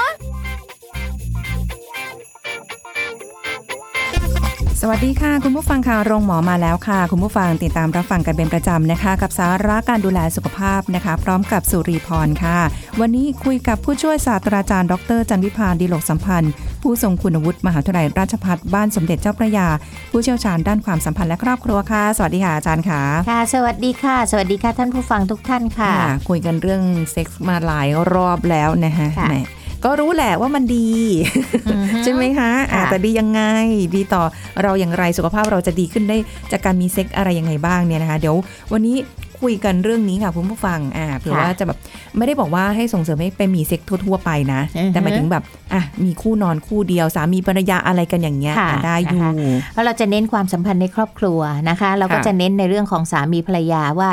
ล สวัสดีค่ะ คุณผู้ฟังค่ะโรงหมอมาแล้วค่ะ คุณผู้ฟังติดตามรับฟังกันเป็นประจำนะคะ กับสาระการดูแลสุขภาพนะคะ พร้อมกับสุรีพรค่ะ วันนี้คุยกับผู้ช่วยศาสตราจารย์ ดรจันวิพาดีโลกสัมพันธ์ ผู้ทรงคุณวุฒิมหาวิทยาลัยราชภัฏบ้านสมเด็จเจ้าพระยา ผู้เชี่ยวชาญด้านความสัมพันธ์และครอบครัวค่ะ สวัสดีค่ะอาจารย์ค่ะค่ะ สวัสดีค่ะ สวัสดีค่ะท่านผู้ฟังทุกท่านค่ะค่ะคุยกันเรื่องเซ็กส์มาหลายรอบแล้วนะคะค่ะแหม ก็รู้แหละว่ามันดีอือฮึใช่ไหมคะอ่าค่ะแต่ดียังไง ดีต่อเราอย่างไรสุขภาพเราจะดีขึ้นได้จากการมีเซ็กอะไรยังไงบ้างเนี่ยนะคะ เดี๋ยววันนี้ คุยกันเรื่องนี้ค่ะคุณผู้ฟังอ่าเผื่อค่ะว่าจะแบบไม่ได้บอกว่าให้ส่งเสริมให้ไปมีเซ็กทั่วๆไปนะอือฮึแต่หมายถึงแบบอะมีคู่นอนคู่เดียว สามีภรรยาอะไรกันอย่างเงี้ยค่ะอะได้อยู่นะคะเพราะเราจะเน้นความสัมพันธ์ในครอบครัวนะคะ เราก็ค่ะจะเน้นในเรื่องของสามีภรรยาว่า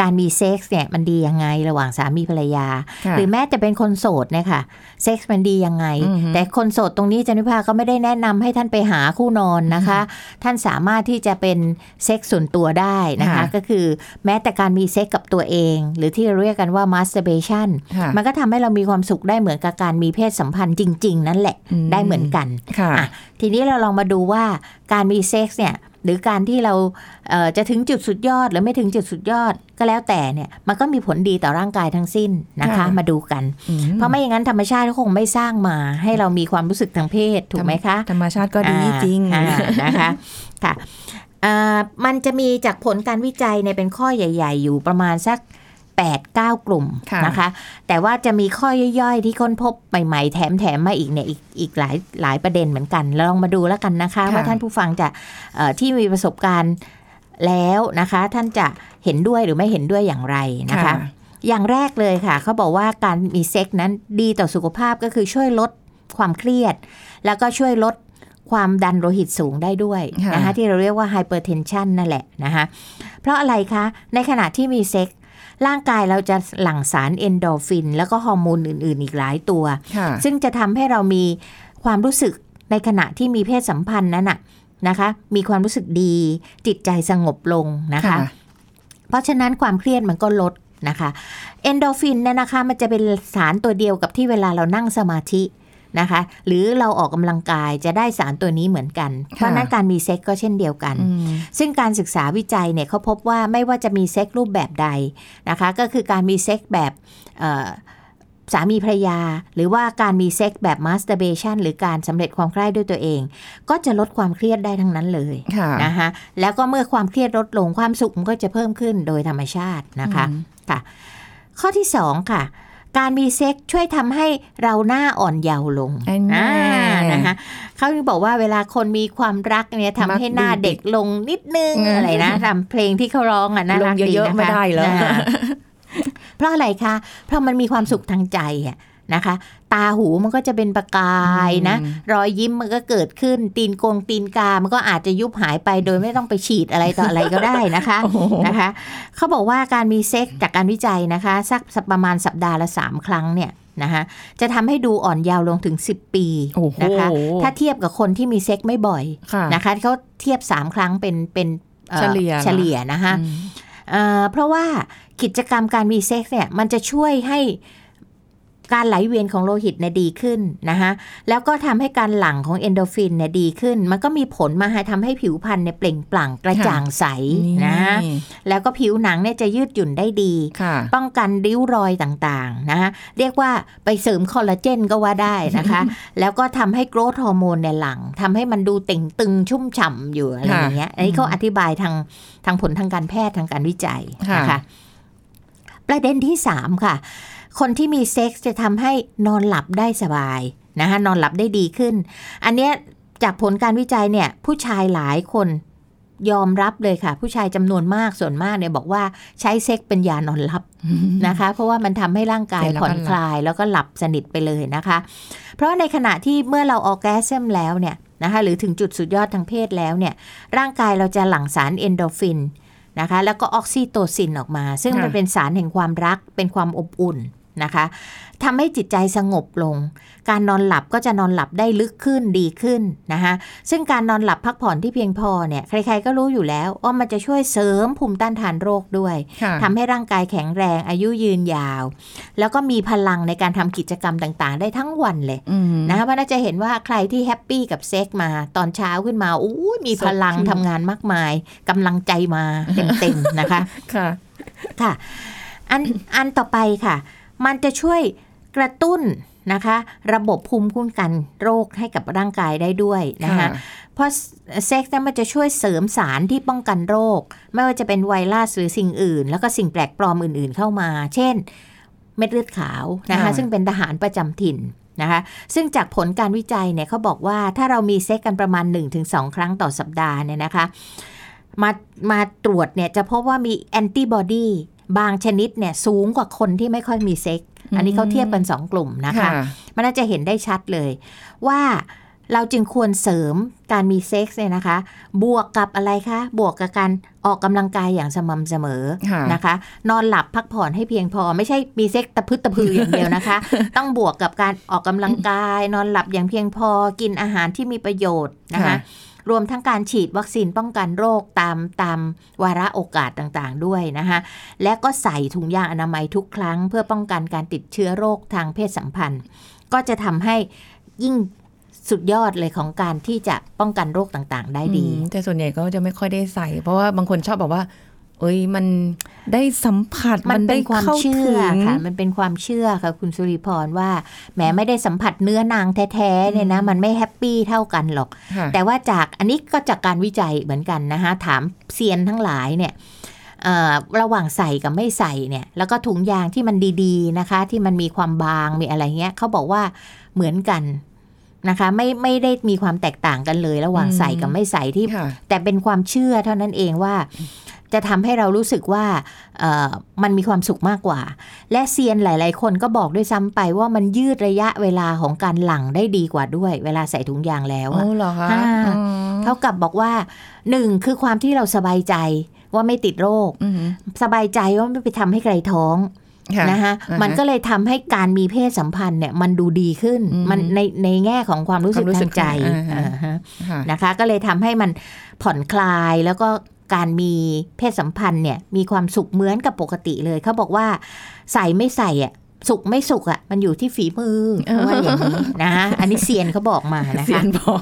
การมีเซ็กส์เนี่ยมันดียังไงระหว่างสามีภรรยาค่ะหรือแม้จะเป็นคนโสดเนี่ยค่ะเซ็กส์มันดียังไงอือฮึแต่คนโสดตรงนี้จันวิภาก็ไม่ได้แนะนำให้ท่านไปหาคู่นอนนะคะ ท่านสามารถที่จะเป็นเซ็กส์ส่วนตัวได้นะคะค่ะก็คือแม้แต่การมีเซ็กส์กับตัวเอง หรือที่เราเรียกกันว่า masturbation ค่ะมันก็ทำให้เรามีความสุขได้เหมือนกับการมีเพศสัมพันธ์จริง ๆ นั่นแหละอืมได้เหมือนกันค่ะอะทีนี้เราลองมาดูว่าการมีเซ็กส์เนี่ยหรือการที่เราเอ่อจะถึงจุดสุดยอด หรือไม่ถึงจุดสุดยอดก็แล้วแต่เนี่ยมันก็มีผลดีต่อร่างกายทั้งสิ้นนะคะค่ะมาดูกันอืมเพราะไม่อย่างนั้นธรรมชาติก็คงไม่สร้างมา ให้เรามีความรู้สึกทางเพศถูกไหมคะ ธรรมชาติก็ดีจริงอ่าอ่านะคะค่ะอ่า มันจะมีจากผลการวิจัยเนี่ยเป็นข้อใหญ่ ๆ อยู่ประมาณสัก8 9 กลุ่มค่ะนะคะ แต่ว่าจะมีข้อย่อยๆ ที่ค้นพบใหม่ๆ แถมแถมมาอีกเนี่ยอีกอีกหลายหลายประเด็นเหมือนกันเราลองมาดูแล้วกันนะคะค่ะว่าท่านผู้ฟังจะเอ่อที่มีประสบการณ์แล้วนะคะ ท่านจะเห็นด้วยหรือไม่เห็นด้วยอย่างไรนะคะ อย่างแรกเลยค่ะเขาบอกว่าการมีเซ็กส์นั้นดีต่อสุขภาพก็คือช่วยลดความเครียด แล้วก็ช่วยลด ความดันโลหิตสูงได้ด้วยค่ะนะคะที่เราเรียกว่า hypertension นั่นแหละนะคะเพราะอะไรคะ ในขณะที่มีเซ็กส์ร่างกายเราจะหลั่งสารเอนโดรฟิน แล้วก็ฮอร์โมนอื่น ๆ อีกหลายตัวค่ะซึ่งจะทำให้เรามีความรู้สึกในขณะที่มีเพศสัมพันธ์นั้นน่ะนะคะ มีความรู้สึกดี จิตใจสงบลงนะคะ เพราะฉะนั้นความเครียดมันก็ลดนะคะ เอนโดรฟินเนี่ยนะคะ มันจะเป็นสารตัวเดียวกับที่เวลาเรานั่งสมาธิ นะคะ หรือเราออกกำลังกายจะได้สารตัวนี้เหมือนกัน เพราะฉะนั้นการมีเซ็กก็เช่นเดียวกันอืมซึ่งการศึกษาวิจัยเนี่ยเขาพบว่าไม่ว่าจะมีเซ็กรูปแบบใดนะคะ ก็คือการมีเซ็กแบบเอ่อสามีภรรยา หรือว่าการมีเซ็กแบบ masturbation หรือการสำเร็จความใคร่ด้วยตัวเอง ก็จะลดความเครียดได้ทั้งนั้นเลยค่ะนะคะแล้วก็เมื่อความเครียดลดลงความสุขมันก็จะเพิ่มขึ้นโดยธรรมชาตินะคะอืมค่ะ ข้อที่สองค่ะ การมีเซ็กช่วยทำให้เราหน้าอ่อนเยาว์ลงอันแน่อ่านะคะเขาบอกว่าเวลาคนมีความรักเนี่ยทำให้หน้าเด็กลงนิดนึงอืมอะไรนะตามเพลงที่เขาร้องอะน่าลรังกดีเยอะนะคะๆไม่ได้เหรอาเพราะอะไรคะ เพราะมันมีความสุขทางใจอะนะคะ ตาหูมันก็จะเป็นประกายนะอืมรอยยิ้มมันก็เกิดขึ้น ตีนกงตีนกา มันก็อาจจะยุบหายไปโดยไม่ต้องไปฉีดอะไรต่ออะไรก็ได้นะคะโอ้โหนะคะเขาบอกว่าการมีเซ็กจากการวิจัยนะคะ สักประมาณสัปดาห์ละ 3 ครั้งเนี่ยนะคะจะทำให้ดูอ่อนเยาว์ลงถึง 10 ปีโอ้โหนะคะ ถ้าเทียบกับคนที่มีเซ็กไม่บ่อยค่ะนะคะเขาเทียบ 3 ครั้งเป็นเป็นอ่อเฉลี่ยเหรอเฉลี่ยนะคะอืมเอ่อเพราะว่ากิจกรรมการมีเซ็กซ์เนี่ยมันจะช่วยให้ การไหลเวียนของโลหิตเนี่ยดีขึ้นนะคะแล้วก็ทำให้การหลั่งของเอนโดรฟินเนี่ยดีขึ้น มันก็มีผลมาให้ทำให้ผิวพรรณเนี่ยเปล่งปลั่งกระจ่างใสนะนี่แล้วก็ผิวหนังเนี่ยจะยืดหยุ่นได้ดีค่ะป้องกันริ้วรอยต่างๆนะคะเรียกว่าไปเสริมคอลลาเจนก็ว่าได้นะคะ แล้วก็ทำให้ growth hormone เนี่ยหลั่งทำให้มันดูเต่งตึงชุ่มฉ่ำอยู่อะไรอย่างเงี้ยอันนี้เขาอธิบายทางทางผลทางการแพทย์ทางการวิจัยนะคะประเด็นที่สามค่ะ คนที่มีเซ็กส์จะทำให้นอนหลับได้สบายนะคะนอนหลับได้ดีขึ้น อันเนี้ยจากผลการวิจัยเนี่ยผู้ชายหลายคนยอมรับเลยค่ะ ผู้ชายจำนวนมากส่วนมากเนี่ยบอกว่าใช้เซ็กเป็นยานอนหลับนะคะ เพราะว่ามันทำให้ร่างกายผ่อนคลายแล้วก็หลับสนิทไปเลยนะคะ เพราะในขณะที่เมื่อเรา orgasm แล้วเนี่ยนะคะหรือถึงจุดสุดยอดทางเพศแล้วเนี่ยร่างกายเราจะหลั่งสารเอนโดฟินนะคะแล้วก็ออกซิโตซินออกมา ซึ่งมันเป็นสารแห่งความรักเป็นความอบอุ่น นะคะทำให้จิตใจสงบลง การนอนหลับก็จะนอนหลับได้ลึกขึ้นดีขึ้นนะคะซึ่งการนอนหลับพักผ่อนที่เพียงพอเนี่ยใครๆก็รู้อยู่แล้วว่ามันจะช่วยเสริมภูมิต้านทานโรคด้วยค่ะทำให้ร่างกายแข็งแรงอายุยืนยาว แล้วก็มีพลังในการทำกิจกรรมต่างๆ ได้ทั้งวันเลยอืมนะคะเพราะน่าจะเห็นว่าใครที่ happy กับเซ็กมาตอนเช้าขึ้นมาอู้ยมีพลังสดชื่นทำงานมากมายกำลังใจมาเต็มๆนะคะค่ะค่ะอันอันต่อไปค่ะ มันจะช่วยกระตุ้นนะคะ ระบบภูมิคุ้มกันโรคให้กับร่างกายได้ด้วยนะคะเพราะเซ็กซ์เนี่ยมันจะช่วยเสริมสารที่ป้องกันโรค ไม่ว่าจะเป็นไวรัสหรือสิ่งอื่น แล้วก็สิ่งแปลกปลอมอื่นๆเข้ามา เช่น เม็ดเลือดขาวนะคะค่ะซึ่งเป็นทหารประจำถิ่นนะคะ ซึ่งจากผลการวิจัยเนี่ยเขาบอกว่าถ้าเรามีเซ็กกันประมาณ 1-2 ครั้งต่อสัปดาห์เนี่ยนะคะมามาตรวจเนี่ยจะพบว่ามีแอนติบอดี บางชนิดเนี่ยสูงกว่าคนที่ไม่ค่อยมีเซ็กซ์อันนี้เขาเทียบกันสองกลุ่มนะคะ มันน่าจะเห็นได้ชัดเลย ว่าเราจึงควรเสริมการมีเซ็กซ์เนี่ยนะคะ บวกกับอะไรคะ บวกกับการออกกำลังกายอย่างสม่ำเสมอค่ะนะคะ นอนหลับพักผ่อนให้เพียงพอ ไม่ใช่มีเซ็กซ์ตะพึดตะพืออย่างเดียวนะคะ ต้องบวกกับการออกกำลังกาย นอนหลับอย่างเพียงพอกินอาหารที่มีประโยชน์นะคะค่ะ รวมทั้งการฉีดวัคซีนป้องกันโรคตามตามวาระโอกาสต่างๆด้วยนะคะและก็ใส่ถุงยางอนามัยทุกครั้ง เพื่อป้องกันการติดเชื้อโรคทางเพศสัมพันธ์ ก็จะทำให้ยิ่งสุดยอดเลยของการที่จะป้องกันโรคต่างๆ ได้ดี แต่ส่วนใหญ่ก็จะไม่ค่อยได้ใส่ เพราะว่าบางคนชอบบอกว่า เอ้ยมันได้สัมผัสมันเป็นได้ความข้เชื่อถึงค่ะ มันเป็นความเชื่อค่ะ คุณสุริพรว่าแหมไม่ได้สัมผัสเนื้อนางแท้ๆเนี่ยนะ มันไม่แฮปปี้เท่ากันหรอกค่ะแต่ว่าจากอันนี้ก็จากการวิจัยเหมือนกันนะคะถามเซียนทั้งหลายเนี่ยเอ่อระหว่างใส่กับไม่ใส่เนี่ยแล้วก็ถุงยางที่มันดีๆนะคะ ที่มันมีความบางมีอะไรเงี้ยเขาบอกว่าเหมือนกันนะคะไม่ไม่ได้มีความแตกต่างกันเลย ระหว่างอืมใส่กับไม่ใส่ที่ค่ะแต่เป็นความเชื่อเท่านั้นเองว่า จะทำให้เรารู้สึกว่าเอ่อมันมีความสุขมากกว่า และเซียนหลาย ๆ คนก็บอกด้วยซ้ำไปว่ามันยืดระยะเวลาของการหลั่งได้ดีกว่าด้วย เวลาใส่ถุงยางแล้วโอ้อะเหรอคะอ่าอ๋อเท่ากับบอกว่าหนึ่งคือความที่เราสบายใจว่าไม่ติดโรคอืมสบายใจว่าไม่ไปทำให้ใครท้องค่ะนะคะอ่าฮะมันก็เลยทำให้การมีเพศสัมพันธ์เนี่ยมันดูดีขึ้นอืมมันในในแง่ของความรู้สึกความรู้สึทากงใจอ่าฮะอ่าฮะค่ะนะคะ ก็เลยทำให้มันผ่อนคลายแล้วก็ การมีเพศสัมพันธ์เนี่ยมีความสุขเหมือนกับปกติเลยเขาบอกว่าใส่ไม่ใส่อะสุขไม่สุขอะ มันอยู่ที่ฝีมือเออว่าอย่างนี้นะคะอันนี้เซียนเขาบอกมานะเสียคะนบอก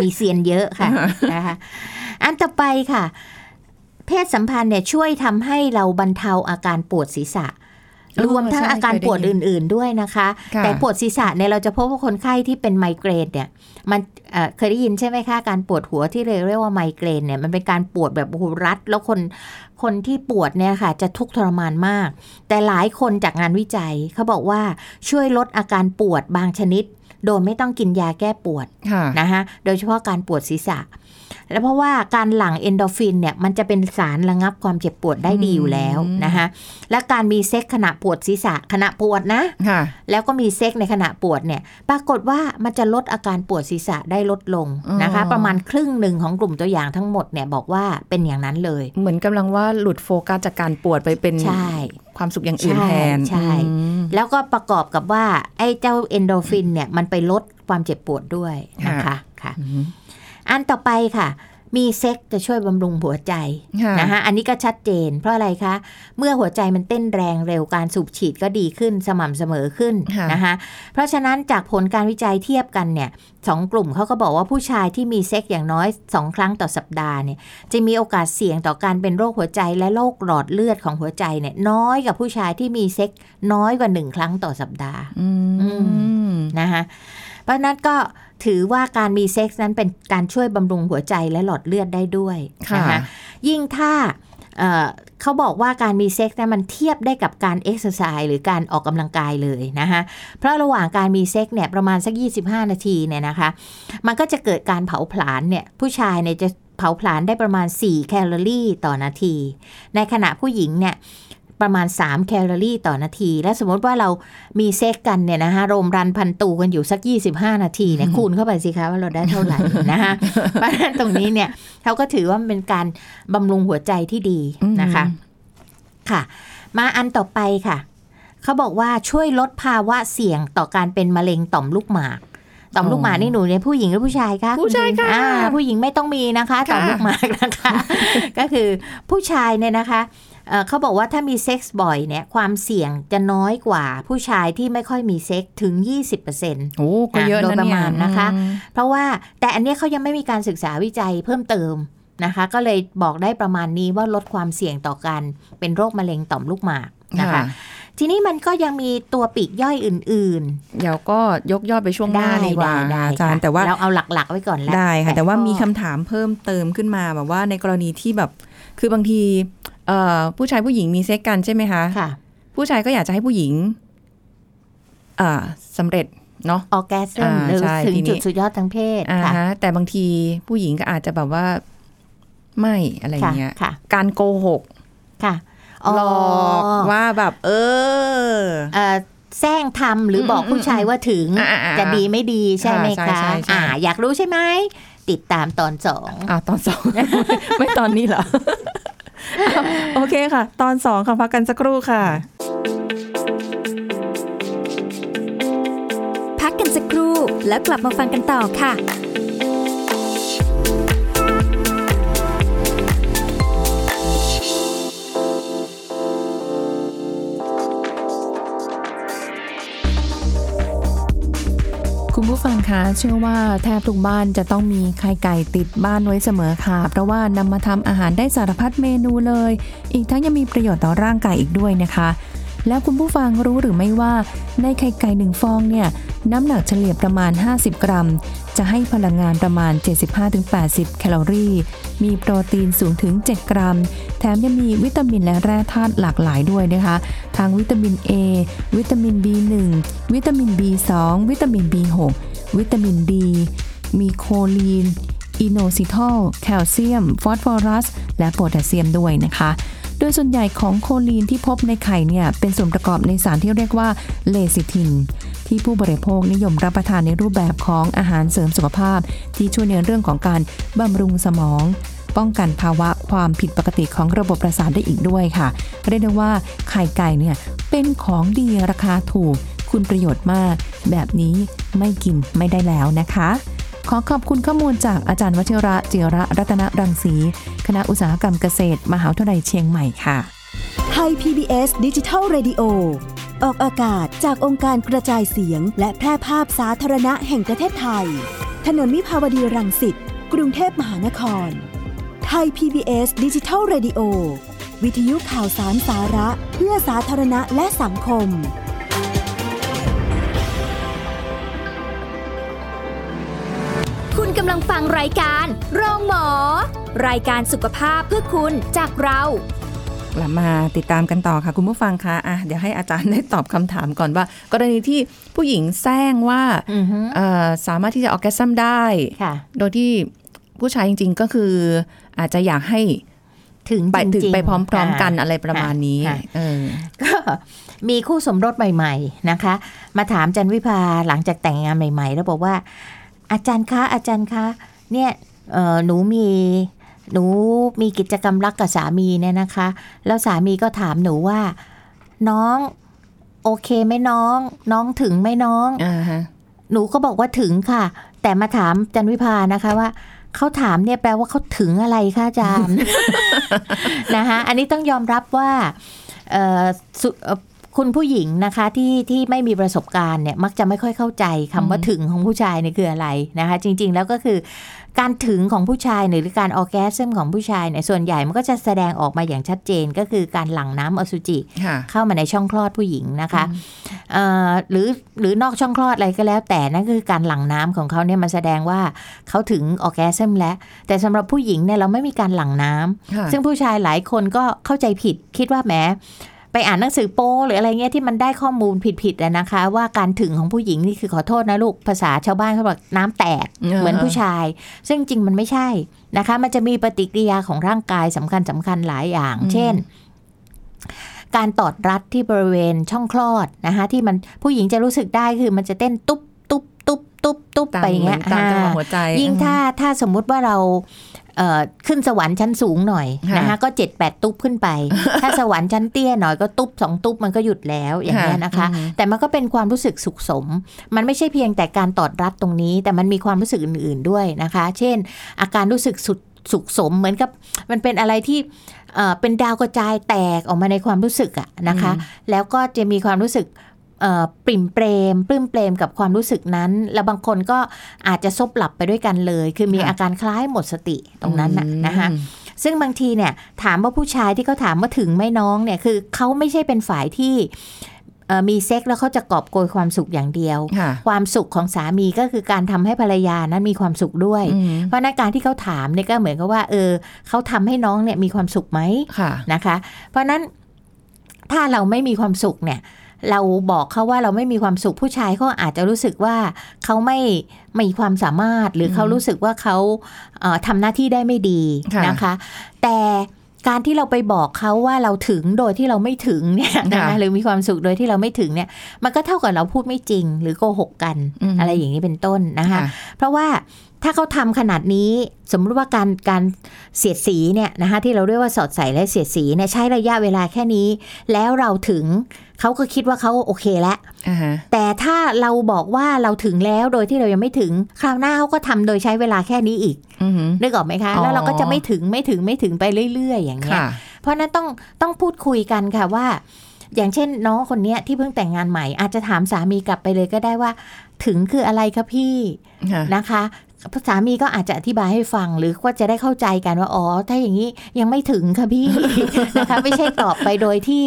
มีเซียนเยอะค่ะนะคะอันต่อไปค่ะ เพศสัมพันธ์เนี่ยช่วยทำให้เราบรรเทาอาการปวดศีรษะอ๋อรวมทั้งใช่อาการเคยได้ปวดยินอื่น ๆด้วยนะคะค่ะแต่ปวดศีรษะเนี่ยเราจะพบว่าคนไข้ที่เป็นไมเกรนเนี่ย มันเอ่อเคยได้ยินใช่ไหมคะ การปวดหัวที่เรียกว่าไมเกรนเนี่ยมันเป็นการปวดแบบโอ้โหรัด แล้วคนคนที่ปวดเนี่ยค่ะ จะทุกข์ทรมานมาก แต่หลายคนจากงานวิจัยเขาบอกว่าช่วยลดอาการปวดบางชนิด โดยไม่ต้องกินยาแก้ปวดค่ะนะคะโดยเฉพาะการปวดศีรษะ แล้วเพราะว่าการหลั่งเอนโดรฟินเนี่ยมันจะเป็นสารระงับความเจ็บปวดได้ดีอยู่แล้วอืมนะคะและการมีเซ็กขณะปวดศีรษะขณะปวดนะค่ะแล้วก็มีเซ็กในขณะปวดเนี่ยปรากฏว่ามันจะลดอาการปวดศีรษะได้ลดลงนะคะอ๋อประมาณครึ่งหนึ่งของกลุ่มตัวอย่างทั้งหมดเนี่ยบอกว่าเป็นอย่างนั้นเลย เหมือนกำลังว่าหลุดโฟกัสจากการปวดไปเป็นใช่ความสุขอย่างอื่นใช่แทนใช่อืมแล้วก็ประกอบกับว่า ไอ้เจ้าเอนโดรฟินเนี่ยมันไปลดความเจ็บปวดด้วยนะคะค่ะ อืมอันต่อไปค่ะ มีเซ็กจะช่วยบำรุงหัวใจค่ะนะคะอันนี้ก็ชัดเจน เพราะอะไรคะ เมื่อหัวใจมันเต้นแรงเร็วการสูบฉีดก็ดีขึ้นสม่ำเสมอขึ้นค่ะนะคะเพราะฉะนั้นจากผลการวิจัยเทียบกันเนี่ยสองกลุ่มเขาก็บอกว่าผู้ชายที่มีเซ็กอย่างน้อย 2 ครั้งต่อสัปดาห์เนี่ยจะมีโอกาสเสี่ยงต่อการเป็นโรคหัวใจและโรคหลอดเลือดของหัวใจเนี่ยน้อยกว่าผู้ชายที่มีเซ็กน้อยกว่า 1 ครั้งต่อสัปดาห์อืมนะคะ เพราะฉะนั้นก็ถือว่าการมีเซ็กซ์นั้นเป็นการช่วยบำรุงหัวใจและหลอดเลือดได้ด้วยค่ะนะคะยิ่งถ้าเอ่อเขาบอกว่าการมีเซ็กซ์นั้นมันเทียบได้กับการเอ็กซ์ไซส์หรือการออกกำลังกายเลยนะคะเพราะระหว่างการมีเซ็กซ์เนี่ยประมาณสัก 25 นาทีเนี่ยนะคะ มันก็จะเกิดการเผาผลาญเนี่ยผู้ชายเนี่ยจะเผาผลาญได้ประมาณ 4 แคลอรี่ต่อนาที ในขณะผู้หญิงเนี่ย ประมาณ 3 แคลอรี่ต่อนาที และสมมติว่าเรามีเซ็กกันเนี่ยนะคะโรมรันพันตูกันอยู่สัก 25 นาทีเนี่ยคูณเข้าไปสิคะว่าเราได้เท่าไหร่นะคะเพราะฉะนั้นตรงนี้เนี่ยเขาก็ถือว่ามันเป็นการบำรุงหัวใจที่ดีนะคะค่ะ มาอันต่อไปค่ะ เขาบอกว่าช่วยลดภาวะเสี่ยงต่อการเป็นมะเร็งต่อมลูกหมากต่อมลูกหมากนี่หนูเนี่ยผู้หญิงหรือผู้ชายคะผู้ชายค่ะอ่าผู้หญิงไม่ต้องมีนะคะต่อมลูกหมากนะคะ ก็คือผู้ชายเนี่ยนะคะ เอ่อเขาบอกว่าถ้ามีเซ็กส์บ่อยเนี่ยความเสี่ยงจะน้อยกว่าผู้ชายที่ไม่ค่อยมีเซ็กส์ถึง 20%โอ้ก็เยอะโดยนะประเนี่ยมาณนะคะอืมเพราะว่าแต่อันเนี้ยเขายังไม่มีการศึกษาวิจัยเพิ่มเติมนะคะ ก็เลยบอกได้ประมาณนี้ว่าลดความเสี่ยงต่อการเป็นโรคมะเร็งต่อมลูกหมากนะคะทีนี้มันก็ยังมีตัวปีกย่อยอื่นเดี๋ยวก็ยกยอดไปช่วงๆหน้าดีกว่าได้อาจารย์ค่ะแต่ว่าเราเอาหลักๆ ไว้ก่อนแล้วได้ค่ะ แต่ว่าก็มีคำถามเพิ่มเติมขึ้นมาแบบว่าในกรณีที่แบบคือบางทีเอ่อ ผู้ชายผู้หญิงมีเซ็กกันใช่ไหมคะค่ะ ผู้ชายก็อยากจะให้ผู้หญิงเอ่อสำเร็จเนาะออแกซึมอ่าหรือใช่ถึงทีนี้จุดสุดยอดทางเพศอ่าค่ะฮะแต่บางทีผู้หญิงก็อาจจะแบบว่าไม่อะไรค่ะเงี้ยค่ะการโกหกค่ะหลอกว่าแบบ เออเอ่อแซงทำหรือบอกอืมผู้ชายว่าถึงอ่าอ่าจะดีไม่ดีใช่ไหมใช่คะใช่ใช่อ่า อยากรู้ใช่ไหม ติดตามตอนสองอ่าตอนสอง ไม่ตอนนี้เหรอ โอเคค่ะ ตอนสองค่ะพักกันสักครู่ค่ะ พักกันสักครู่แล้วกลับมาฟังกันต่อค่ะ คุณผู้ฟังคะเชื่อว่าแทบทุกบ้านจะต้องมีไข่ไก่ติดบ้านไว้เสมอค่ะ เพราะว่านำมาทำอาหารได้สารพัดเมนูเลย อีกทั้งยังมีประโยชน์ต่อร่างกายอีกด้วยนะคะ แล้วคุณผู้ฟังรู้หรือไม่ว่า ในไข่ไก่หนึ่งฟองเนี่ยน้ำหนักเฉลี่ยประมาณ 50 กรัม จะให้พลังงานประมาณ 75-80 แคลอรี่ มีโปรตีนสูงถึง 7 กรัม แถมยังมีวิตามินและแร่ธาตุหลากหลายด้วยนะคะ ทั้งวิตามิน A วิตามิน B1 วิตามิน B2 วิตามิน B6 วิตามิน D มีโคลีนอิโนซิทอล แคลเซียม ฟอสฟอรัส และโพแทสเซียมด้วยนะคะ โดยส่วนใหญ่ของโคลีนที่พบในไข่เนี่ยเป็นส่วนประกอบในสารที่เรียกว่าเลซิทิน ที่ผู้บริโภคนิยมรับประทานในรูปแบบของอาหารเสริมสุขภาพ ที่ช่วยในเรื่องของการบำรุงสมอง ป้องกันภาวะความผิดปกติของระบบประสาทได้อีกด้วยค่ะ เรียกได้ว่าไข่ไก่เนี่ยเป็นของดีราคาถูก คุณประโยชน์มาก แบบนี้ไม่กินไม่ได้แล้วนะคะ ขอขอบคุณข้อมูลจากอาจารย์วชิระจิระรัตนรังสี คณะอุตสาหกรรมเกษตร มหาวิทยาลัยเชียงใหม่ค่ะ ไทย PBS ดิจิทัล Radio ออกอากาศจากองค์การกระจายเสียง และแพร่ภาพสาธารณะแห่งประเทศไทย ถนนมิภาวดีรังสิต กรุงเทพมหานคร ไทย PBS ดิจิทัล Radio วิทยุข่าวสารสาระ เพื่อสาธารณะและสังคมำลังฟังรายการโรงหมอ รายการสุขภาพเพื่อคุณจากเรากลับมาติดตามกันต่อค่ะ คุณผู้ฟังคะอะเดี๋ยวให้อาจารย์ได้ตอบคำถามก่อนว่า กรณีที่ผู้หญิงแซงว่าอือฮึเอ่อสามารถที่จะออแกซัมได้ค่ะโดยที่ผู้ชายจริง ๆ ก็คืออาจจะอยากให้ถึงไปจถึริงงๆไปพร้อม ๆ กันค่ะอะไรประมาณนี้ค่ะเออก็มีคู่สมรสใหม่ ๆ นะคะ มาถามจันวิภาหลังจากแต่งงานใหม่ ๆ แล้วบอกว่า อาจารย์คะอาจารย์คะเนี่ยเอ่อหนูมีหนูมีกิจกรรมรักกับสามีเนี่ยนะคะ แล้วสามีก็ถามหนูว่า น้อง โอเคไหมน้อง น้องถึงไหมน้องอ่าฮะหนูก็บอกว่าถึงค่ะ แต่มาถามจันวิพานะคะว่าเขาถามเนี่ยแปลว่าเขาถึงอะไรคะอาจารย์นะคะอันนี้ต้องยอมรับว่าเอ่อสุเอ่อ คุณผู้หญิงนะคะที่ที่ไม่มีประสบการณ์เนี่ยมักจะไม่ค่อยเข้าใจคำว่าถึงของผู้ชายเนี่ยคืออะไรนะคะ จริง ๆ แล้วก็คือการถึงของผู้ชายเนี่ยหรือการออแกซึมของผู้ชายเนี่ยส่วนใหญ่มันก็จะแสดงออกมาอย่างชัดเจนก็คือการหลั่งน้ำอสุจิค่ะเข้ามาในช่องคลอดผู้หญิงนะคะเอ่อหรือหรือนอกช่องคลอดอะไรก็แล้ว แต่นั่นคือการหลั่งน้ำของเขาเนี่ยมันแสดงว่าเขาถึงออแกซึมแล้ว แต่สำหรับผู้หญิงเนี่ยเราไม่มีการหลั่งน้ำค่ะซึ่งผู้ชายหลายคนก็เข้าใจผิดคิดว่าแหม ไปอ่านหนังสือโป้หรืออะไรเงี้ยที่มันได้ข้อมูลผิดๆอะนะคะ ว่าการถึงของผู้หญิงนี่คือขอโทษนะลูกภาษาชาวบ้านเขาบอกน้ำแตกอ่าเหมือนผู้ชาย ซึ่งจริงมันไม่ใช่นะคะ มันจะมีปฏิกิริยาของร่างกายสำคัญสำคัญหลายอย่าง เช่น การตอดรัดที่บริเวณช่องคลอดนะคะที่มันผู้หญิงจะรู้สึกได้คือมันจะเต้นตุ๊บ ตุ๊บตุ๊บตุ๊บตุ๊บตามไปอย่างเหมืเงี้อยนตามจังหวะอ่าหัวใจ ยิ่งถ้าถ้าสมมุติว่าเราเอ่อขึ้นสวรรค์ชั้นสูงหน่อยค่ะนะคะก็เจ็ดแปดตุ๊บขึ้นไป ถ้าสวรรค์ชั้นเตี้ยหน่อยก็ตุ๊บสองตุ๊บมันก็หยุดแล้วอย่างนี้ยนะคะอืมแต่มันก็เป็นความรู้สึกสุขสม มันไม่ใช่เพียงแต่การตอดรัดตรงนี้ แต่มันมีความรู้สึกอื่น ๆด้วยนะคะ เช่น อาการรู้สึกสุดสุขสมเหมือนกับมันเป็นอะไรที่เอ่อเป็นดาวกระจายแตกออกมาในความรู้สึกอะนะคะ แล้วก็จะมีความรู้สึกเอ่อ ปริ่มเปรม ปลื้มเปรมกับความรู้สึกนั้น แล้วบางคนก็อาจจะซบหลับไปด้วยกันเลย คือมีค่ะอาการคล้ายหมดสติตรงนั้นน่ะนะคะอืมซึ่งบางทีเนี่ยถามว่าผู้ชายที่เขาถามว่าถึงไหม่น้องเนี่ยคือเขาไม่ใช่เป็นฝ่ายที่เอ่อมีเซ็กแล้วเขาจะกอบโกยความสุขอย่างเดียวค่ะความสุขของสามีก็คือการทำให้ภรรยานั้นมีความสุขด้วยอืมเพราะในการที่เขาถามเนี่ยก็เหมือนกับว่า เออเขาทำให้น้องเนี่ยมีความสุขไหมค่ะนะคะ เพราะฉะนั้นถ้าเราไม่มีความสุขเนี่ย เราบอกเขาว่าเราไม่มีความสุขผู้ชายเขาอาจจะรู้สึกว่าเขาไม่ไม่มีความสามารถ หรือเขารู้สึกว่าเขาเอ่อทำหน้าที่ได้ไม่ดีค่ะนะคะ แต่การที่เราไปบอกเขาว่าเราถึงโดยที่เราไม่ถึงเนี่ยนะคะหรือมีความสุขโดยที่เราไม่ถึงเนี่ย มันก็เท่ากับเราพูดไม่จริง หรือโกหกกันอืมอะไรอย่างนี้เป็นต้นนะคะค่ะเพราะว่า ถ้าเขาทำขนาดนี้ สมมติว่าการการเสียดสีเนี่ยนะคะที่เราเรียกว่าสอดใส่และเสียดสีเนี่ยใช้ระยะเวลาแค่นี้ แล้วเราถึงเขาก็คิดว่าเขาโอเคแล้วอ่าฮะแต่ถ้าเราบอกว่าเราถึงแล้วโดยที่เรายังไม่ถึง คราวหน้าเขาก็ทำโดยใช้เวลาแค่นี้อีกอืมนึกออกไหมคะอ๋อแล้วเราก็จะไม่ถึงไม่ถึงไม่ถึงไปเรื่อย ๆ อย่างเงี้ยค่ะเพราะฉะนั้นต้องต้องพูดคุยกันค่ะว่า อย่างเช่นน้องคนเนี้ยที่เพิ่งแต่งงานใหม่ อาจจะถามสามีกลับไปเลยก็ได้ว่า ถึงคืออะไรคะพี่ค่ะนะคะ สามีก็อาจจะอธิบายให้ฟังหรือว่าจะได้เข้าใจกันว่า อ๋อ ถ้าอย่างนี้ยังไม่ถึงค่ะพี่นะคะไม่ใช่ตอบไปโดยที่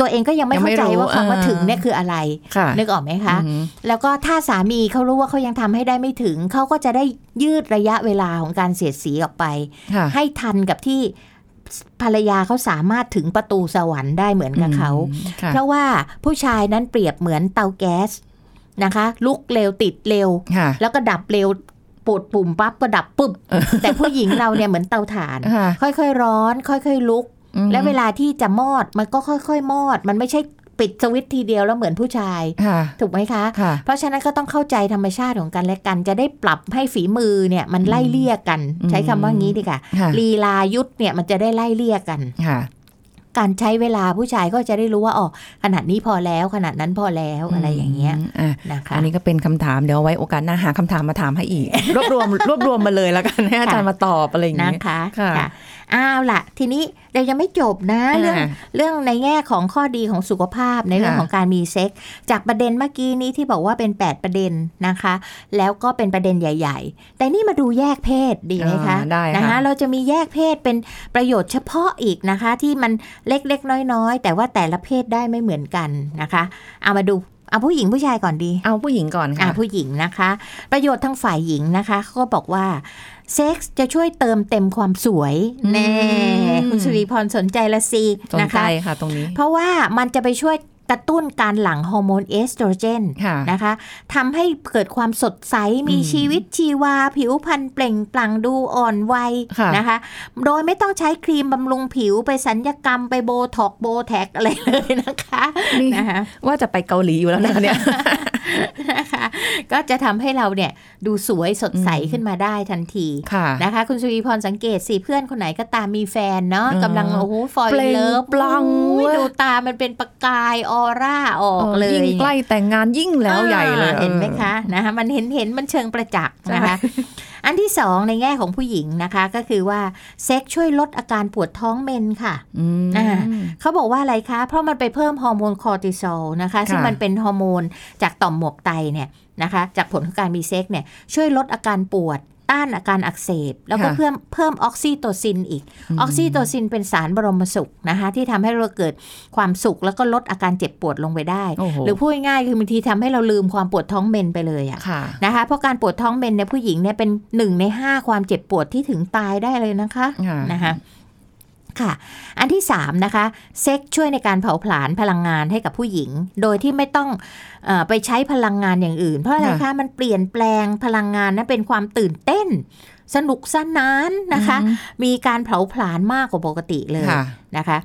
ตัวเองก็ยังไม่ยังไม่เข้าใจว่ารู้คำว่าอ่าถึงเนี่ยคืออะไรค่ะนึกออกไหมคะอืมแล้วก็ถ้าสามีเขารู้ว่าเขายังทำให้ได้ไม่ถึง เขาก็จะได้ยืดระยะเวลาของการเสียดสีออกไปค่ะให้ทันกับที่ภรรยาเขาสามารถถึงประตูสวรรค์ได้เหมือนกับเขาอืมค่ะเพราะว่าผู้ชายนั้นเปรียบเหมือนเตาแก๊สนะคะ ลุกเร็วติดเร็วค่ะแล้วก็ดับเร็ว ปวดปุ่มปั๊บก็ดับปุ๊บ แต่ผู้หญิงเราเนี่ยเหมือนเตาถ่าน ค่ะค่อยๆร้อน ค่อยๆลุกอืมและเวลาที่จะมอดมันก็ค่อยๆ มอด มันไม่ใช่ปิดสวิตช์ทีเดียวแล้วเหมือนผู้ชายค่ะถูกไหมคะค่ะเพราะฉะนั้นก็ต้องเข้าใจธรรมชาติของกันและกันจะได้ปรับให้ฝีมือเนี่ยมันไล่เลี่ยกันอืมใช้คำว่างี้ดีกว่าค่ะลีลายุทธเนี่ยมันจะได้ไล่เลี่ยกันค่ะ การใช้เวลาผู้ชายก็จะได้รู้ว่าอ๋อขนาดนี้พอแล้วขนาดนั้นพอแล้วอะไรอย่างเงี้ยมอะนะคะอันนี้ก็เป็นคำถามเดี๋ยวเอาไว้โอกาสหน้าหาคำถามมาถามให้อีก รวบรวมรวบรวมมาเลยแล้วกันให้อาจารย์มาตอบอะไรอย่างนะนี้คะค่ะอ้าวล่ะทีนี้เรายังไม่จบนะอ่าเรื่องเรื่องในแง่ของข้อดีของสุขภาพในเรื่องค่ะของการมีเซ็กส์จากประเด็นเมื่อกี้นี้ที่บอกว่าเป็น 8 ประเด็นนะคะ แล้วก็เป็นประเด็นใหญ่ ๆ แต่นี่มาดูแยกเพศดีไหมคะอ่าได้นะค่ะคะเราจะมีแยกเพศเป็นประโยชน์เฉพาะอีกนะคะ ที่มันเล็กๆ น้อยๆ แต่ว่าแต่ละเพศได้ไม่เหมือนกันนะคะ เอามาดูเอาผู้หญิงผู้ชายก่อนดี เอาผู้หญิงก่อนอะค่ะผู้หญิงนะคะ ประโยชน์ทางฝ่ายหญิงนะคะเขาก็บอกว่า เซ็กส์จะช่วยเติมเต็มความสวยอืมแน่คุณสุริพรสนใจละสิสนนะใจคะค่ะตรงนี้ เพราะว่ามันจะไปช่วยกระตุ้นการหลั่งฮอร์โมนเอสโตรเจนค่ะนะคะทำให้เกิดความสดใสมีอืมชีวิตชีวา ผิวพรรณเปล่งปลั่งดูอ่อนวัยค่ะนะคะ โดยไม่ต้องใช้ครีมบำรุงผิวไปสัญญกรรมไปโบท็อกโบแท็กอะไรเลยนะคะนี่นะคะว่าจะไปเกาหลีอยู่แล้วนะคะเนี่ย นะคะ ก็จะทำให้เราเนี่ยดูสวยสดใสอืมขึ้นมาได้ทันทีค่ะนะคะ คุณสุริพรสังเกตสิเพื่อนคนไหนก็ตามมีแฟนเนาะอืมกำลังโอ้โหฟอยเปล่งเลิฟปลั่งเว้ยดูตามันเป็นประกายออร่าออกเลยยิ่งใกล้แต่งงานยิ่งแล้วใหญ่เลยอ่าเห็นไหมออคะนะคะมันเห็นเห็นมันเชิงประจักษ์นะคะ อันที่สองในแง่ของผู้หญิงนะคะก็คือว่าเซ็กช่วยลดอาการปวดท้องเมนส์ค่ะอืมอ่าเขาบอกว่าอะไรคะ เพราะมันไปเพิ่มฮอร์โมนคอร์ติซอลนะคะ ซึ่งมันเป็นฮอร์โมนจากต่อมหมวกไตเนี่ยนะคะ จากผลของการมีเซ็กเนี่ยช่วยลดอาการปวด ต้านอาการอักเสบ แล้วก็ค่ะเพิ่มเพิ่มออกซิโตซินอีก ออกซิโตซินเป็นสารบรมสุขนะคะที่ทำให้เราเกิดความสุข แล้วก็ลดอาการเจ็บปวดลงไปได้โอ้โหหรือพูดง่ายๆคือบางทีทำให้เราลืมความปวดท้องเมนส์ไปเลยอะค่ะนะคะเพราะการปวดท้องเมนส์เนี่ยผู้หญิงเนี่ยเป็นหนึ่งในห้าความเจ็บปวดที่ถึงตายได้เลยนะคะค่ะนะคะ ค่ะ อันที่ 3 นะคะ เซ็กช่วยในการเผาผลาญพลังงานให้กับผู้หญิง โดยที่ไม่ต้องเออไปใช้พลังงานอย่างอื่น เพราะอะไรค่ะคะมันเปลี่ยนแปลงพลังงานนั้นเป็นความตื่นเต้น สนุกสนานนะคะอืมมีการเผาผลาญมากกว่าปกติเลยค่ะนะคะ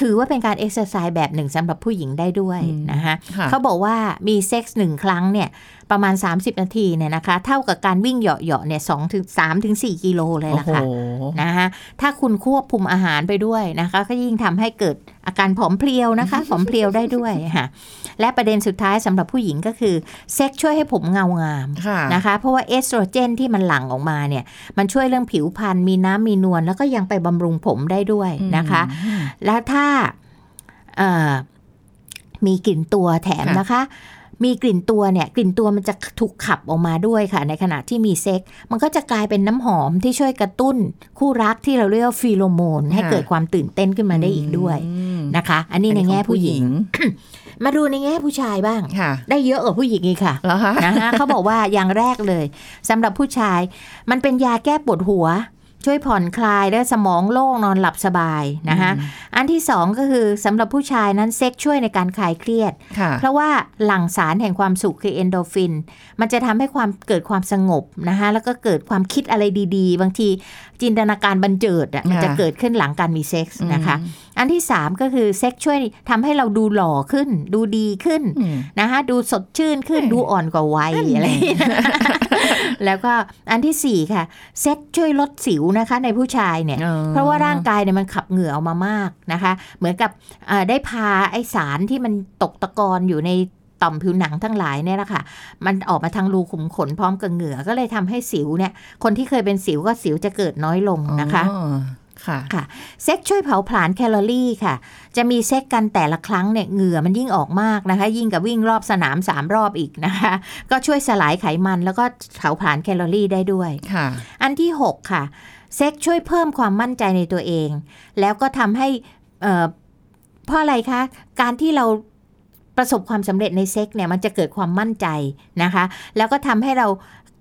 ถือว่าเป็นการเอ็กซ์ไซส์แบบหนึ่งสำหรับผู้หญิงได้ด้วยอืมนะคะค่ะเขาบอกว่ามีเซ็กส์หนึ่งครั้งเนี่ยประมาณ 30 นาทีเนี่ยนะคะ เท่ากับการวิ่งเหยาะๆเนี่ยสองถึงสามถึงสี่กิโลเลยโอ้ล่ะโหค่ะนะคะถ้าคุณควบคุมอาหารไปด้วยนะคะ ก็ยิ่งทำให้เกิดอาการผอมเพรียวนะคะผอมเพรียวได้ด้วยค่ะและประเด็นสุดท้ายสำหรับผู้หญิงก็คือเซ็กช่วยให้ผมเงางามค่ะนะคะ เพราะว่าเอสโตรเจนที่มันหลั่งออกมาเนี่ยมันช่วยเรื่องผิวพรรณมีน้ำมีนวลแล้วก็ยังไปบำรุงผมได้ด้วยนะคะ แล้วถ้าเอ่อมีกลิ่นตัวแถมค่ะนะคะ มีกลิ่นตัวเนี่ยกลิ่นตัวมันจะถูกขับออกมาด้วยค่ะ ในขณะที่มีเซ็กซ์มันก็จะกลายเป็นน้ำหอมที่ช่วยกระตุ้นคู่รักที่เราเรียกว่าฟีโรโมน ให้ค่ะเกิดความตื่นเต้นขึ้นมาได้อีกด้วยอืมนะคะ อันนี้ในแง่ผู้หญิง มาดูในแง่ผู้ชายบ้างค่ะได้เยอะกว่าผู้หญิงอีกค่ะแล้วคะนะคะเขาบอกว่าอย่างแรกเลยสำหรับผู้ชายมันเป็นยาแก้ปวดหัว ช่วยผ่อนคลายและสมองโล่งนอนหลับสบายนะคะอันที่สองก็คือสำหรับผู้ชายนั้นเซ็กช่วยในการคลายเครียดค่ะเพราะว่าหลั่งสารแห่งความสุขคือเอนโดรฟิน มันจะทำให้ความเกิดความสงบนะคะแล้วก็เกิดความคิดอะไรดี ๆ บางทีจินตนาการบันเจิดอะมันจะค่ะเกิดขึ้นหลังการมีเซ็กส์นะคะ อันที่สามก็คือเซ็กช่วยทำให้เราดูหล่อขึ้น ดูดีขึ้นอืมนะคะดูสดชื่นขึ้นเอ้ยดูอ่อนกว่าวัยอะไรอย่างเงี้ยแล้วก็อันที่สี่ค่ะเซ็กช่วยลดสิวนะคะ ในผู้ชายเนี่ยอ๋อเพราะว่าร่างกายเนี่ยมันขับเหงื่อออกมามากนะคะ เหมือนกับเอ่อได้พาไอสารที่มันตกตะกอนอยู่ในต่อมผิวหนังทั้งหลายเนี่ยแหละค่ะ มันออกมาทางรูขุมขนพร้อมกับเหงื่อก็เลยทำให้สิวเนี่ย คนที่เคยเป็นสิวก็สิวจะเกิดน้อยลงนะคะ อ๋อค่ะเซ็กช่วยเผาผลาญแคลอรี่ค่ะ จะมีเซ็กกันแต่ละครั้งเนี่ยเหงื่อมันยิ่งออกมากนะคะ ยิ่งกับวิ่งรอบสนามสามรอบอีกนะคะ ก็ช่วยสลายไขมันแล้วก็เผาผลาญแคลอรี่ได้ด้วยค่ะ อันที่ 6 ค่ะ เซ็กช่วยเพิ่มความมั่นใจในตัวเอง แล้วก็ทำให้เอ่อเพราะอะไรคะ การที่เราประสบความสำเร็จในเซ็กเนี่ยมันจะเกิดความมั่นใจนะคะ แล้วก็ทำให้เรา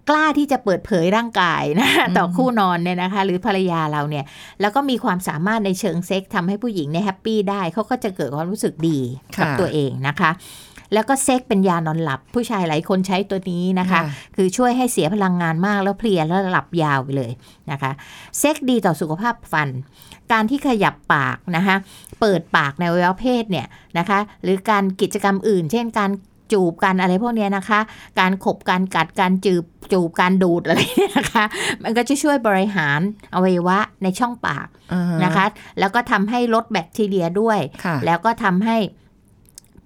กล้าที่จะเปิดเผยร่างกายนะต่อคู่นอนเนี่ยนะคะ หรือภรรยาเราเนี่ยแล้วก็มีความสามารถในเชิงเซ็กทำให้ผู้หญิงเนี่ย happy ได้เขาก็จะเกิดความรู้สึกดีกับค่ะตัวเองนะคะแล้วก็เซ็กเป็นยานอนหลับผู้ชายหลายคนใช้ตัวนี้นะคะค่ะคือช่วยให้เสียพลังงานมากแล้วเพลียแล้วหลับยาวไปเลยนะคะ เซ็กดีต่อสุขภาพฟัน การที่ขยับปากนะคะ เปิดปากในอวัยวะเพศเนี่ยนะคะ หรือการกิจกรรมอื่น เช่นการ จูบกันอะไรพวกเนี้ยนะคะ การขบการกัดการจืบจูบการดูดอะไรเนี่ยนะคะ มันก็จะช่วยบริหารอวัยวะในช่องปากอ่าฮนะคะ แล้วก็ทำให้ลดแบคทีเรียด้วยค่ะแล้วก็ทำให้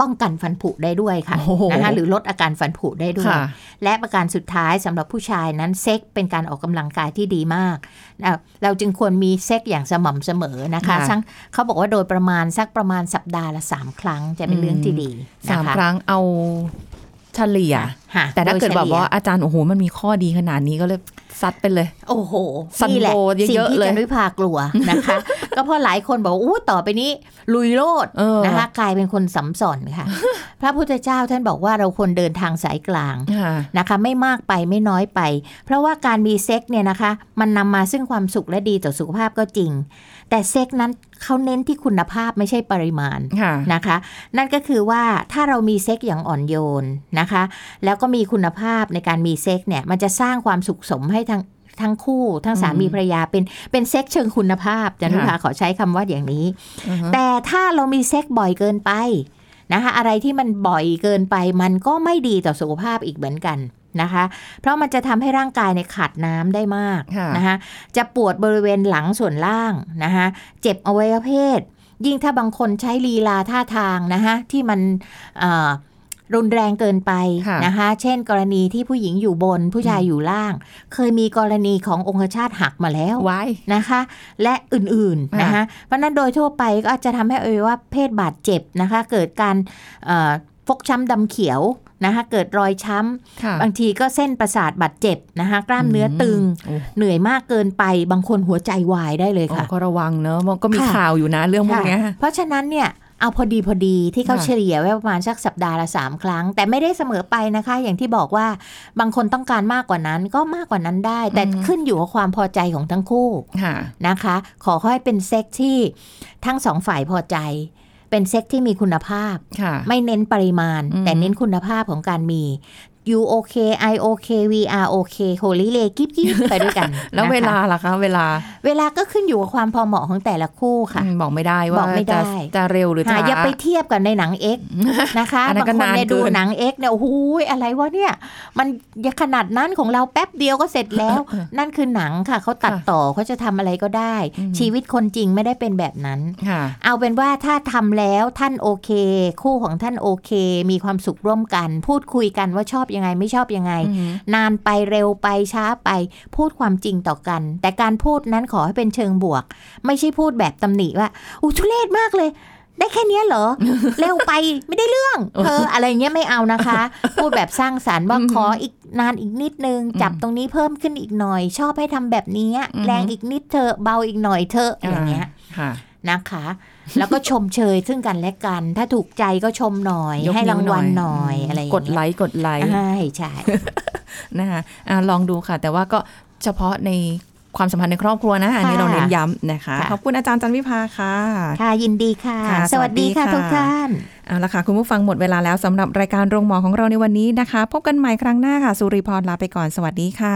ป้องกันฟันผุได้ด้วยค่ะโอ้โหนะคะหรือลดอาการฟันผุได้ด้วยค่ะและประการสุดท้ายสำหรับผู้ชายนั้นเซ็กเป็นการออกกำลังกายที่ดีมากอะเราจึงควรมีเซ็กอย่างสม่ำเสมอนะคะค่ะทั้งเขาบอกว่าโดยประมาณสักประมาณสัปดาห์ละสามครั้งจะเป็นเรื่องที่ดีสามนะคะครั้งเอา เฉลี่ยค่ะแต่ถ้าเกิดเฉลี่บบว่าอาจารย์โอ้โหมันมีข้อดีขนาดนี้ก็เลยซัดไปเลย โอ้โหซันนี่แหละโบเยอะๆสิ่งที่เลยจันวิภากลัวนะคะ ก็เพราะหลายคนบอกว่าอู้ต่อไปนี้ ลุยโลดเออนะคะกลายเป็นคนสำส่อนค่ะ พระพุทธเจ้าท่านบอกว่าเราควรเดินทางสายกลางค่ะนะคะ ไม่มากไปไม่น้อยไป เพราะว่าการมีเซ็กเนี่ยนะคะ มันนำมาซึ่งความสุขและดีต่อสุขภาพก็จริง แต่เซ็กนั้นเขาเน้นที่คุณภาพไม่ใช่ปริมาณค่ะนะคะ นั่นก็คือว่าถ้าเรามีเซ็กอย่างอ่อนโยนนะคะ แล้วก็มีคุณภาพในการมีเซ็กเนี่ยมันจะสร้างความสุขสมให้ทั้งทั้งคู่ทั้งสามีอืมภรรยาเป็นเป็นเซ็กเชิงคุณภาพจันนุภาค่ะขอใช้คำว่าอย่างนี้อือฮะแต่ถ้าเรามีเซ็กบ่อยเกินไปนะคะอะไรที่มันบ่อยเกินไปมันก็ไม่ดีต่อสุขภาพอีกเหมือนกัน นะคะ เพราะมันจะทำให้ร่างกายเนี่ยขาดน้ำได้มากค่ะนะคะจะปวดบริเวณหลังส่วนล่างนะคะเจ็บอวัยวะเพศ ยิ่งถ้าบางคนใช้ลีลาท่าทางนะคะที่มันเอ่อรุนแรงเกินไปค่ะนะคะ เช่น กรณีที่ผู้หญิงอยู่บนผู้ชายอยู่ล่าง เคยมีกรณีขององคชาตหักมาแล้วไว้นะคะ และอื่นๆค่ะนะคะ เพราะฉะนั้นโดยทั่วไปก็อาจจะทำให้อวัยวะเพศบาดเจ็บนะคะ เกิดการเอ่อ ฟกช้ำดำเขียวนะคะเกิดรอยช้ค่ะำบางทีก็เส้นประสาทบาดเจ็บนะคะกล้ามเนื้อตึงโอ้เหนื่อยมากเกินไปบางคนหัวใจวายได้เลยโอ้ค่ะก็ระวังเนอะมันก็มีค่ะข่าวอยู่นะเรื่องพวกเนี้ยค่ะเพราะฉะนั้นเนี่ยเอาพอดีพอดีที่เขาค่ะเฉลี่ยไว้ประมาณสักสัปดาห์ละสามครั้ง แต่ไม่ได้เสมอไปนะคะ อย่างที่บอกว่าบางคนต้องการมากกว่านั้นก็มากกว่านั้นได้ แต่ขึ้นอยู่กับความพอใจของทั้งคู่ค่ะนะคะ ขอให้เป็นเซ็กที่ทั้งสองฝ่ายพอใจ เป็นเซ็กที่มีคุณภาพค่ะไม่เน้นปริมาณอืมแต่เน้นคุณภาพของการมี you okay I okay we are okay โฮลิเลกิ๊บกิ๊บไปด้วยกัน แล้วเวลานะคะล่ะคะเวลา เวลาก็ขึ้นอยู่กับความพอเหมาะของแต่ละคู่ค่ะอืมบอกไม่ได้ว่าบอกไม่ได้จะจะเร็วหรือหาช้าอย่าไปเทียบกับในหนังเอ็กนะคะอันนั้บานงก็คนเนี่ยนานเกินดูหนังเอ็กเนี่ยโอ้โหอะไรวะเนี่ย มันขนาดนั้นของเราแป๊บเดียวก็เสร็จแล้ว นั่นคือหนังค่ะเขาตัดต่อเขาจะทำอะไรก็ได้ ชีวิตคนจริงไม่ได้เป็นแบบนั้นค่ะเอาเป็นว่าถ้าทำแล้วท่านโอเค คู่ของท่านโอเค มีความสุขร่วมกัน พูดคุยกันว่าชอบยังไงไม่ชอบยังไงอืมนานไปเร็วไปช้าไปพูดความจริงต่อกัน แต่การพูดนั้นขอให้เป็นเชิงบวก ไม่ใช่พูดแบบตำหนิว่าอู้ทุเรศมากเลยได้แค่เนี้ยเหรอ เร็วไปไม่ได้เรื่องเธออะไรเงี้ยไม่เอานะคะ พูดแบบสร้างสารรค์ว่าอืมขออีกนานอีกนิดนึง จับตรงนี้เพิ่มขึ้นอีกหน่อย ชอบให้ทำแบบนี้อืมแรงอีกนิดเธอะเบาอีกหน่อยเธอะอย่างเงี้ยค่ะ นะคะ แล้วก็ชมเชยซึ่งกันและกัน ถ้าถูกใจก็ชมหน่อยยกให้รางวัลนิ้วหน่อยมอะไรอย่างกดเงี้ยไลค์กดไลค์ใช่ใช่นะคะอะลองดูค่ะ แต่ว่าก็เฉพาะในความสัมพันธ์ในครอบครัวนะ อันนี้เราเน้นย้ำนะคะ ขอบคุณอาจารย์จันวิภาค่ะ ค่ะ ยินดีค่ะค่ะสวัสดีค่ะ สวัสดีค่ะทุกท่านเอาละค่ะ คุณผู้ฟังหมดเวลาแล้วสำหรับรายการโรงหมอของเราในวันนี้นะคะ พบกันใหม่ครั้งหน้าค่ะ สุริพรลาไปก่อนสวัสดีค่ะ